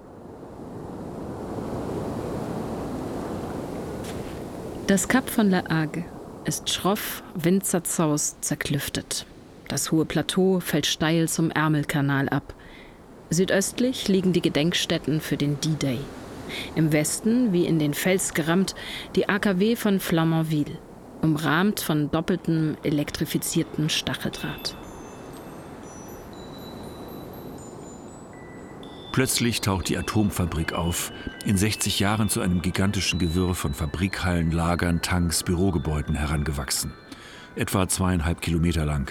Das Kap von La Hague ist schroff, windzerzaust, zerklüftet. Das hohe Plateau fällt steil zum Ärmelkanal ab. Südöstlich liegen die Gedenkstätten für den D-Day. Im Westen, wie in den Fels gerammt, die AKW von Flamanville, umrahmt von doppeltem elektrifizierten Stacheldraht. Plötzlich taucht die Atomfabrik auf, in 60 Jahren zu einem gigantischen Gewirr von Fabrikhallen, Lagern, Tanks, Bürogebäuden herangewachsen. Etwa zweieinhalb Kilometer lang.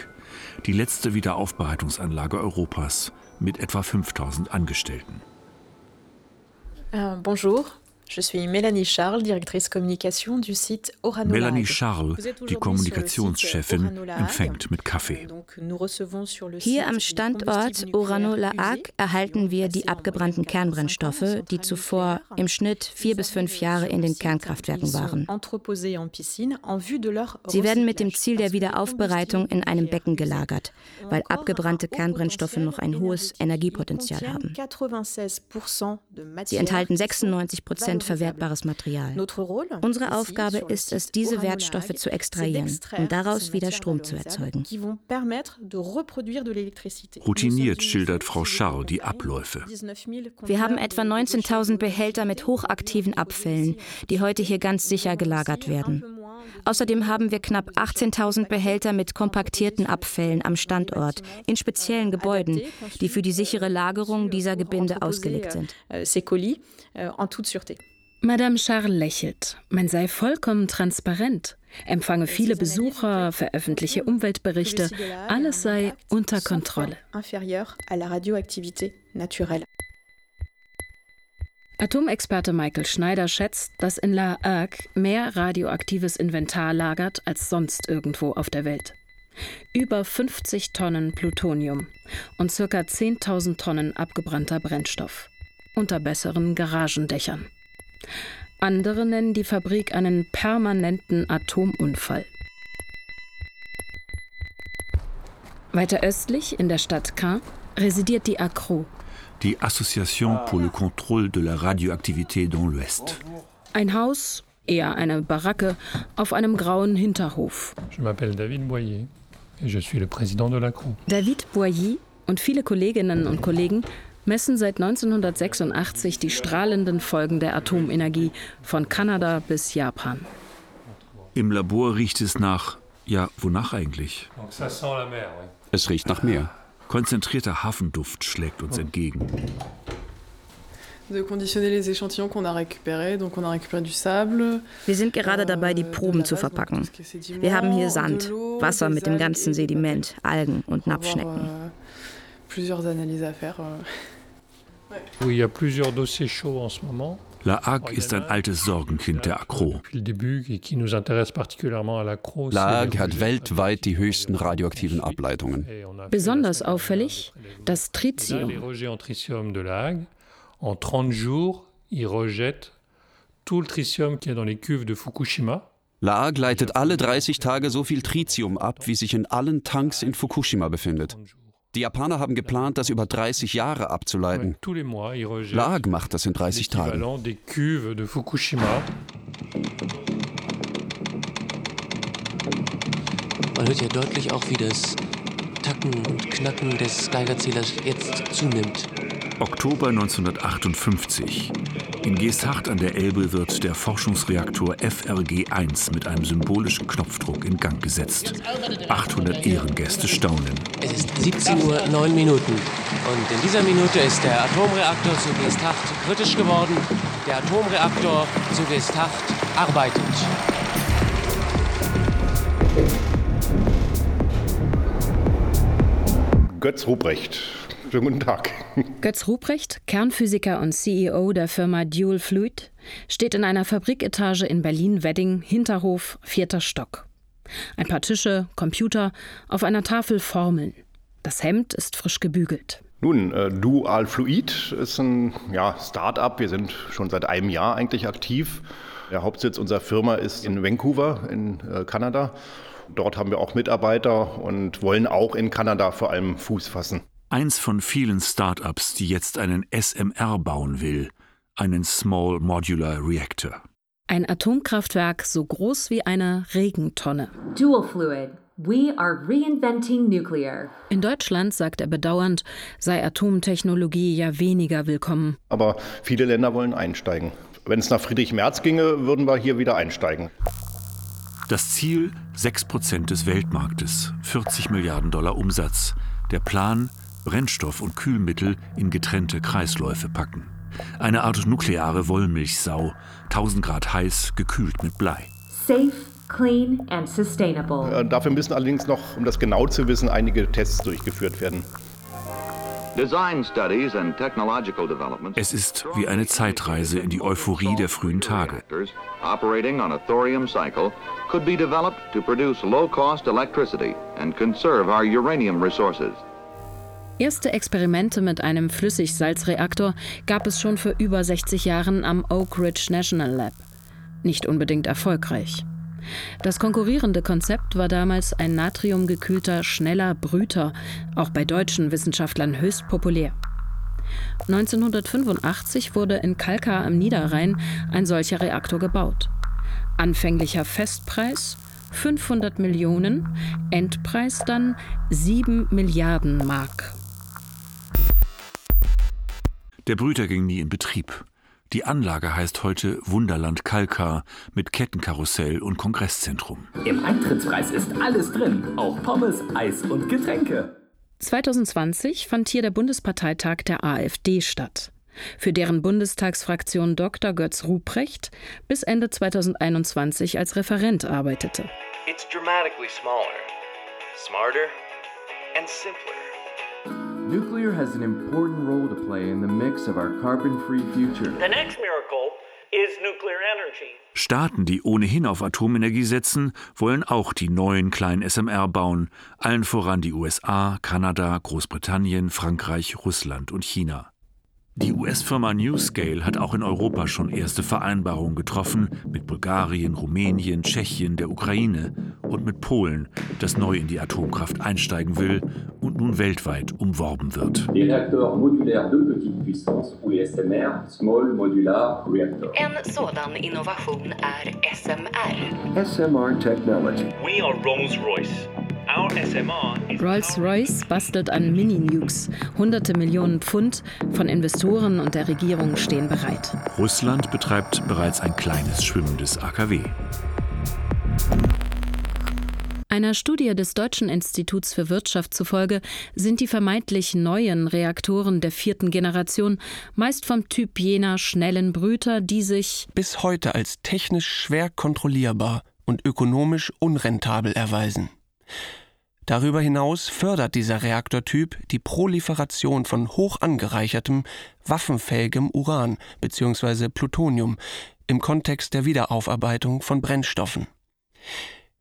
Die letzte Wiederaufbereitungsanlage Europas mit etwa 5000 Angestellten. Uh, bonjour, Je suis Mélanie Charles, directrice communication du site Orano Melanie Charles, die Kommunikationschefin, empfängt mit Kaffee. Hier am Standort Orano-La Hague erhalten wir die abgebrannten Kernbrennstoffe, die zuvor im Schnitt vier bis fünf Jahre in den Kernkraftwerken waren. Sie werden mit dem Ziel der Wiederaufbereitung in einem Becken gelagert, weil abgebrannte Kernbrennstoffe noch ein hohes Energiepotenzial haben. Sie enthalten 96 Prozent und verwertbares Material. Unsere Aufgabe ist es, diese Wertstoffe zu extrahieren und daraus wieder Strom zu erzeugen. Routiniert schildert Frau Scharr die Abläufe. Wir haben etwa 19.000 Behälter mit hochaktiven Abfällen, die heute hier ganz sicher gelagert werden. Außerdem haben wir knapp 18.000 Behälter mit kompaktierten Abfällen am Standort, in speziellen Gebäuden, die für die sichere Lagerung dieser Gebinde ausgelegt sind. Madame Charles lächelt. Man sei vollkommen transparent, empfange viele Besucher, veröffentliche Umweltberichte, alles sei unter Kontrolle. Atomexperte Michael Schneider schätzt, dass in La Hague mehr radioaktives Inventar lagert als sonst irgendwo auf der Welt. Über 50 Tonnen Plutonium und ca. 10.000 Tonnen abgebrannter Brennstoff. Unter besseren Garagendächern. Andere nennen die Fabrik einen permanenten Atomunfall. Weiter östlich in der Stadt Caen residiert die ACRO, die Association pour le contrôle de la radioactivité dans l'Ouest. Ein Haus, eher eine Baracke, auf einem grauen Hinterhof. Je m'appelle David Boyer et je suis le président de l'ACRO. David Boyer und viele Kolleginnen und Kollegen messen seit 1986 die strahlenden Folgen der Atomenergie von Kanada bis Japan. Im Labor riecht es nach, ja, wonach eigentlich? Es riecht nach Meer. Konzentrierter Hafenduft schlägt uns entgegen. Wir sind gerade dabei, die Proben zu verpacken. Wir haben hier Sand, Wasser mit dem ganzen Sediment, Algen und Napfschnecken. Ce moment. La Hague ist ein altes Sorgenkind der Akro. La Hague hat weltweit die höchsten radioaktiven Ableitungen. Besonders auffällig das Tritium. En 30 jours, ils rejettent tout le tritium qui est dans les cuves de Fukushima. La leitet alle 30 Tage so viel Tritium ab, wie sich in allen Tanks in Fukushima befindet. Die Japaner haben geplant, das über 30 Jahre abzuleiten. La macht das in 30 Tagen. Man hört ja deutlich auch, wie das Tacken und Knacken des Geigerzählers jetzt zunimmt. Oktober 1958. In Geesthacht an der Elbe wird der Forschungsreaktor FRG-1 mit einem symbolischen Knopfdruck in Gang gesetzt. 800 Ehrengäste staunen. Es ist 17 Uhr 9 Minuten und in dieser Minute ist der Atomreaktor zu Geesthacht kritisch geworden. Der Atomreaktor zu Geesthacht arbeitet. Götz Ruprecht, Schönen guten Tag. Götz Ruprecht, Kernphysiker und CEO der Firma Dual Fluid, steht in einer Fabriketage in Berlin-Wedding, Hinterhof, vierter Stock. Ein paar Tische, Computer, auf einer Tafel Formeln. Das Hemd ist frisch gebügelt. Nun, äh, Dual Fluid ist ein ja, Start-up. Wir sind schon seit einem Jahr eigentlich aktiv. Der Hauptsitz unserer Firma ist in Vancouver in äh, Kanada. Dort haben wir auch Mitarbeiter und wollen auch in Kanada vor allem Fuß fassen. Eins von vielen Start-ups, die jetzt einen SMR bauen will, einen Small Modular Reactor. Ein Atomkraftwerk so groß wie eine Regentonne. Dual Fluid. We are reinventing nuclear. In Deutschland, sagt er bedauernd, sei Atomtechnologie ja weniger willkommen. Aber viele Länder wollen einsteigen. Wenn es nach Friedrich Merz ginge, würden wir hier wieder einsteigen. Das Ziel 6% des Weltmarktes, 40 Milliarden Dollar Umsatz. Der Plan Brennstoff und Kühlmittel in getrennte Kreisläufe packen. Eine Art nukleare Wollmilchsau, 1000 Grad heiß, gekühlt mit Blei. Safe, clean and sustainable. Äh, dafür müssen allerdings noch, um das genau zu wissen, einige Tests durchgeführt werden. Es ist wie eine Zeitreise in die Euphorie der frühen Tage. Operating on a thorium cycle could be developed to produce low-cost electricity and conserve our uranium resources. Erste Experimente mit einem Flüssigsalzreaktor gab es schon vor über 60 Jahren am Oak Ridge National Lab. Nicht unbedingt erfolgreich. Das konkurrierende Konzept war damals ein natriumgekühlter, schneller Brüter, auch bei deutschen Wissenschaftlern höchst populär. 1985 wurde in Kalkar am Niederrhein ein solcher Reaktor gebaut. Anfänglicher Festpreis 500 Millionen, Endpreis dann 7 Milliarden Mark. Der Brüter ging nie in Betrieb. Die Anlage heißt heute Wunderland Kalkar mit Kettenkarussell und Kongresszentrum. Im Eintrittspreis ist alles drin, auch Pommes, Eis und Getränke. 2020 fand hier der Bundesparteitag der AfD statt, für deren Bundestagsfraktion Dr. Götz Ruprecht bis Ende 2021 als Referent arbeitete. It's dramatically smaller, smarter and simpler. Nuclear has an important role to play in the mix of our carbon-free future. The next miracle is nuclear energy. Staaten, die ohnehin auf Atomenergie setzen, wollen auch die neuen kleinen SMR bauen, allen voran die USA, Kanada, Großbritannien, Frankreich, Russland und China. Die US-Firma NewScale hat auch in Europa schon erste Vereinbarungen getroffen mit Bulgarien, Rumänien, Tschechien, der Ukraine und mit Polen, das neu in die Atomkraft einsteigen will und nun weltweit umworben wird. En sådan innovation är SMR. SMR Technology. We are Rolls-Royce. Rolls-Royce bastelt an Mini-Nukes. Hunderte Millionen Pfund von Investoren und der Regierung stehen bereit. Russland betreibt bereits ein kleines schwimmendes AKW. Einer Studie des Deutschen Instituts für Wirtschaft zufolge sind die vermeintlich neuen Reaktoren der vierten Generation meist vom Typ jener schnellen Brüter, die sich bis heute als technisch schwer kontrollierbar und ökonomisch unrentabel erweisen. Darüber hinaus fördert dieser Reaktortyp die Proliferation von hoch angereichertem, waffenfähigem Uran bzw. Plutonium im Kontext der Wiederaufarbeitung von Brennstoffen.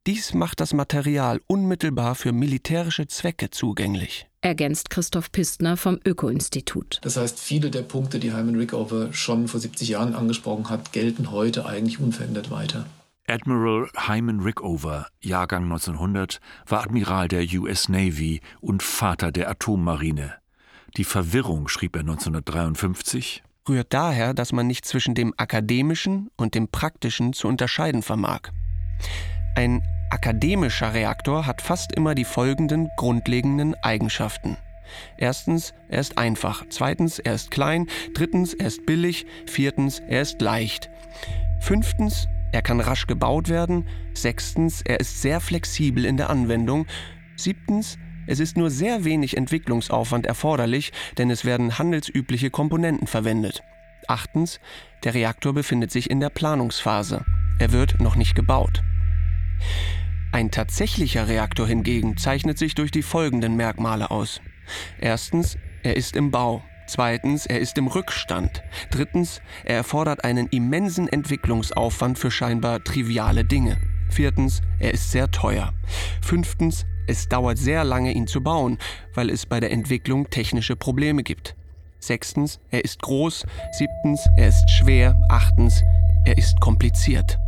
Dies macht das Material unmittelbar für militärische Zwecke zugänglich. Ergänzt Christoph Pistner vom Öko-Institut. Das heißt, viele der Punkte, die Hyman Rickover schon vor 70 Jahren angesprochen hat, gelten heute eigentlich unverändert weiter. Admiral Hyman Rickover, Jahrgang 1900, war Admiral der US Navy und Vater der Atommarine. Die Verwirrung, schrieb er 1953, rührt daher, dass man nicht zwischen dem Akademischen und dem Praktischen zu unterscheiden vermag. Ein akademischer Reaktor hat fast immer die folgenden grundlegenden Eigenschaften. Erstens, er ist einfach. Zweitens, er ist klein. Drittens, er ist billig. Viertens, er ist leicht. Fünftens, er kann rasch gebaut werden. Sechstens, er ist sehr flexibel in der Anwendung. Siebtens, es ist nur sehr wenig Entwicklungsaufwand erforderlich, denn es werden handelsübliche Komponenten verwendet. Achtens, der Reaktor befindet sich in der Planungsphase. Er wird noch nicht gebaut. Ein tatsächlicher Reaktor hingegen zeichnet sich durch die folgenden Merkmale aus. Erstens, er ist im Bau. Zweitens, er ist im Rückstand. Drittens, er erfordert einen immensen Entwicklungsaufwand für scheinbar triviale Dinge. Viertens, er ist sehr teuer. Fünftens, es dauert sehr lange, ihn zu bauen, weil es bei der Entwicklung technische Probleme gibt. Sechstens, er ist groß. Siebtens, er ist schwer. Achtens, er ist kompliziert.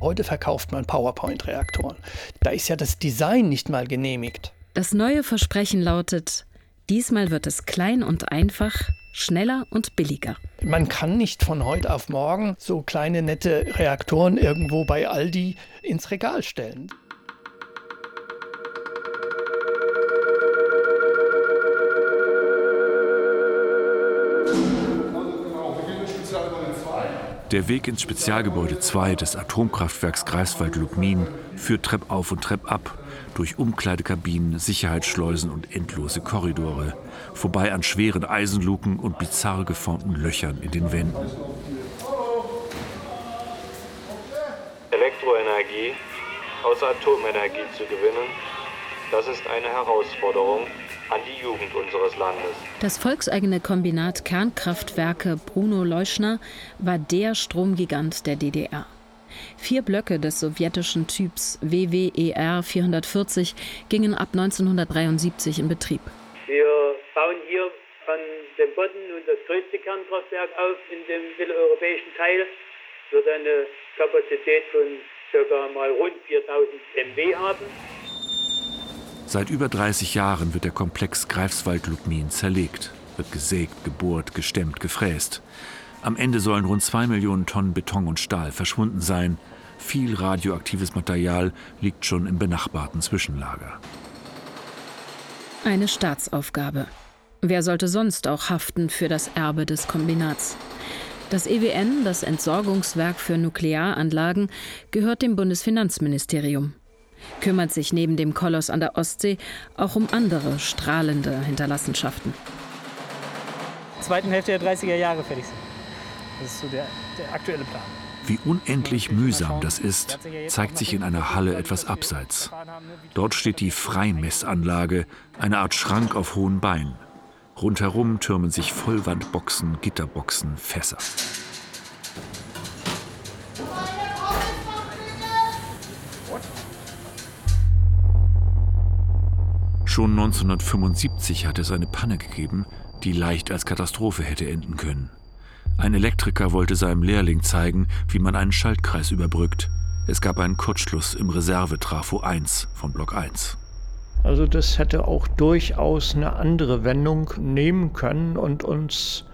Heute verkauft man PowerPoint-Reaktoren. Da ist ja das Design nicht mal genehmigt. Das neue Versprechen lautet, diesmal wird es klein und einfach, schneller und billiger. Man kann nicht von heute auf morgen so kleine nette Reaktoren irgendwo bei Aldi ins Regal stellen. Der Weg ins Spezialgebäude 2 des Atomkraftwerks Greifswald-Lubmin führt treppauf und treppab, durch Umkleidekabinen, Sicherheitsschleusen und endlose Korridore, vorbei an schweren Eisenluken und bizarr geformten Löchern in den Wänden. Elektroenergie aus Atomenergie zu gewinnen, das ist eine Herausforderung, an die Jugend unseres Landes. Das volkseigene Kombinat Kernkraftwerke Bruno Leuschner war der Stromgigant der DDR. Vier Blöcke des sowjetischen Typs WWER 440 gingen ab 1973 in Betrieb. Wir bauen hier von dem Bodden nun das größte Kernkraftwerk auf in dem mitteleuropäischen Teil. Wird eine Kapazität von ca. mal rund 4000 MW haben. Seit über 30 Jahren wird der Komplex Greifswald-Lubmin zerlegt, wird gesägt, gebohrt, gestemmt, gefräst. Am Ende sollen rund zwei Millionen Tonnen Beton und Stahl verschwunden sein. Viel radioaktives Material liegt schon im benachbarten Zwischenlager. Eine Staatsaufgabe. Wer sollte sonst auch haften für das Erbe des Kombinats? Das EWN, das Entsorgungswerk für Nuklearanlagen, gehört dem Bundesfinanzministerium kümmert sich neben dem Koloss an der Ostsee auch um andere strahlende Hinterlassenschaften. Zweiten Hälfte der 30er Jahre fertig sind. Das ist so der, der aktuelle Plan. Wie unendlich mühsam das ist, zeigt sich in einer Halle etwas abseits. Dort steht die Freimessanlage, eine Art Schrank auf hohen Beinen. Rundherum türmen sich Vollwandboxen, Gitterboxen, Fässer. Schon 1975 hatte es eine Panne gegeben, die leicht als Katastrophe hätte enden können. Ein Elektriker wollte seinem Lehrling zeigen, wie man einen Schaltkreis überbrückt. Es gab einen Kurzschluss im Reservetrafo 1 von Block 1. Also das hätte auch durchaus eine andere Wendung nehmen können und uns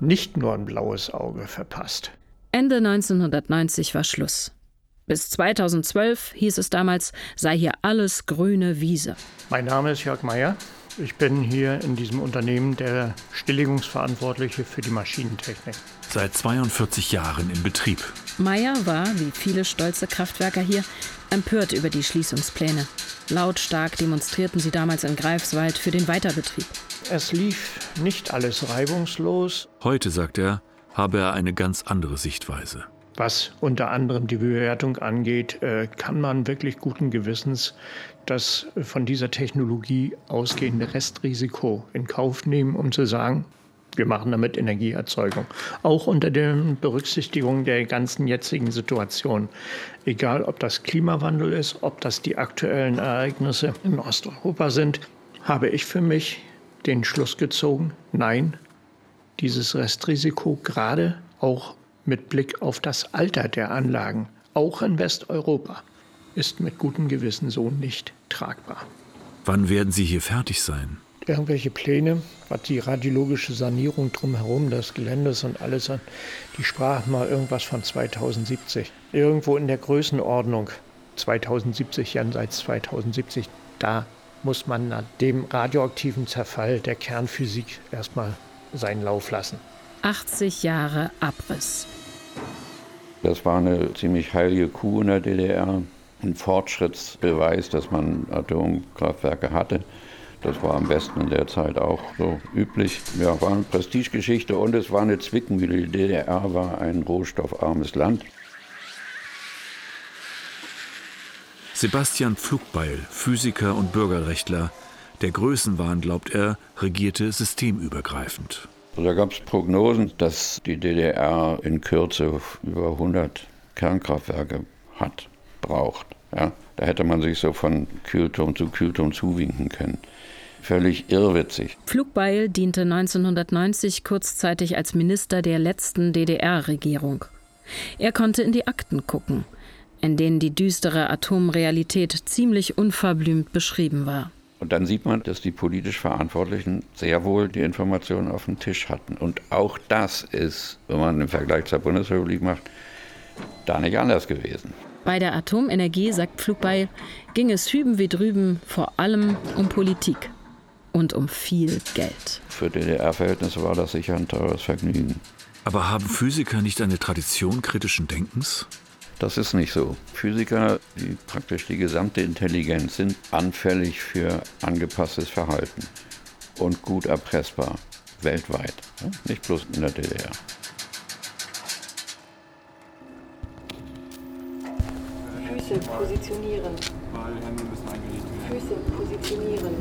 nicht nur ein blaues Auge verpasst. Ende 1990 war Schluss. Bis 2012 hieß es damals, sei hier alles grüne Wiese. Mein Name ist Jörg Meyer. Ich bin hier in diesem Unternehmen der Stilllegungsverantwortliche für die Maschinentechnik. Seit 42 Jahren in Betrieb. Meyer war, wie viele stolze Kraftwerker hier, empört über die Schließungspläne. Lautstark demonstrierten sie damals in Greifswald für den Weiterbetrieb. Es lief nicht alles reibungslos. Heute, sagt er, habe er eine ganz andere Sichtweise. Was unter anderem die Bewertung angeht, äh, kann man wirklich guten Gewissens das von dieser Technologie ausgehende Restrisiko in Kauf nehmen, um zu sagen, wir machen damit Energieerzeugung. Auch unter der Berücksichtigung der ganzen jetzigen Situation. Egal, ob das Klimawandel ist, ob das die aktuellen Ereignisse in Osteuropa sind, habe ich für mich den Schluss gezogen, nein, dieses Restrisiko gerade auch mit Blick auf das Alter der Anlagen, auch in Westeuropa, ist mit gutem Gewissen so nicht tragbar. Wann werden Sie hier fertig sein? Irgendwelche Pläne, was die radiologische Sanierung drumherum des Geländes und alles an, die sprachen mal irgendwas von 2070. Irgendwo in der Größenordnung 2070, jenseits 2070, da muss man nach dem radioaktiven Zerfall der Kernphysik erstmal seinen Lauf lassen. 80 Jahre Abriss. Das war eine ziemlich heilige Kuh in der DDR. Ein Fortschrittsbeweis, dass man Atomkraftwerke hatte. Das war am besten in der Zeit auch so üblich. Ja, war eine Prestigegeschichte und es war eine Zwickmühle. Die DDR war ein rohstoffarmes Land. Sebastian Pflugbeil, Physiker und Bürgerrechtler. Der Größenwahn, glaubt er, regierte systemübergreifend. Da gab es Prognosen, dass die DDR in Kürze über 100 Kernkraftwerke hat, braucht. Ja? Da hätte man sich so von Kühlturm zu Kühlturm zuwinken können. Völlig irrwitzig. Pflugbeil diente 1990 kurzzeitig als Minister der letzten DDR-Regierung. Er konnte in die Akten gucken – in denen die düstere Atomrealität ziemlich unverblümt beschrieben war. Und dann sieht man, dass die politisch Verantwortlichen sehr wohl die Informationen auf dem Tisch hatten. Und auch das ist, wenn man den Vergleich zur Bundesrepublik macht, da nicht anders gewesen. Bei der Atomenergie, sagt Pflugbeil, ging es hüben wie drüben vor allem um Politik und um viel Geld. Für DDR-Verhältnisse war das sicher ein teures Vergnügen. Aber haben Physiker nicht eine Tradition kritischen Denkens? Das ist nicht so. Physiker, die praktisch die gesamte Intelligenz sind, anfällig für angepasstes Verhalten und gut erpressbar, weltweit, nicht bloß in der DDR. Füße positionieren. Füße positionieren.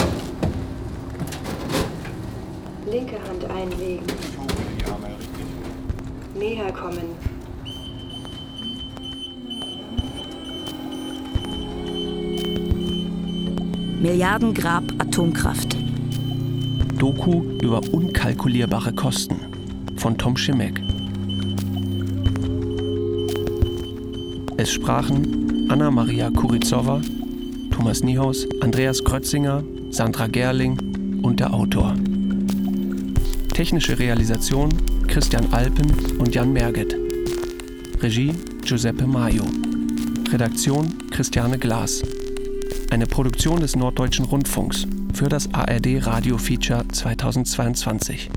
Linke Hand einlegen. Näher kommen. Milliardengrab Atomkraft. Doku über unkalkulierbare Kosten von Tom Schimek. Es sprachen Anna-Maria Kurizowa, Thomas Niehaus, Andreas Krötzinger, Sandra Gerling und der Autor. Technische Realisation Christian Alpen und Jan Merget. Regie Giuseppe Maio. Redaktion Christiane Glas. Eine Produktion des Norddeutschen Rundfunks für das ARD Radio Feature 2022.